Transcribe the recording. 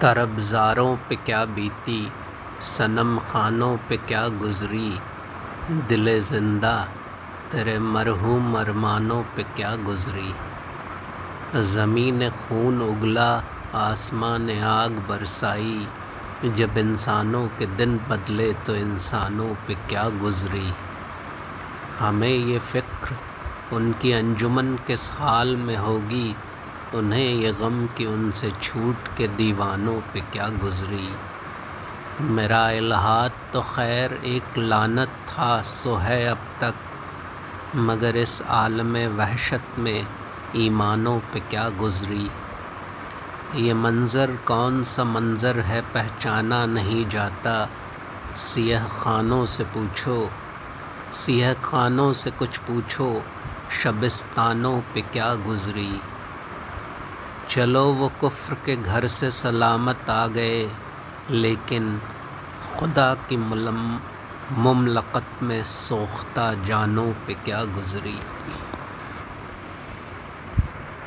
तरबज़ारों पे क्या बीती सनम खानों पे क्या गुज़री, दिल ज़िंदा तेरे मरहूम अरमानों पे क्या गुज़री। ज़मीन खून उगला, आसमान आग बरसाई, जब इंसानों के दिन बदले तो इंसानों पे क्या गुज़री। हमें ये फ़िक्र उनकी अंजुमन किस हाल में होगी उन्हें ये गम कि उनसे छूट के दीवानों पे क्या गुज़री। मेरा इलाहाद तो खैर एक लानत था, सो है अब तक। मगर इस आलम वहशत में ईमानों पे क्या गुज़री। ये मंज़र कौन सा मंज़र है पहचाना नहीं जाता। सियह खानों से पूछो, सियह खानों से कुछ पूछो, शबिस्तानों पे क्या गुज़री। चलो वो कुफ्र के घर से सलामत आ गए, लेकिन खुदा की मुलम मुमलकत में सोख्ता जानों पे क्या गुज़री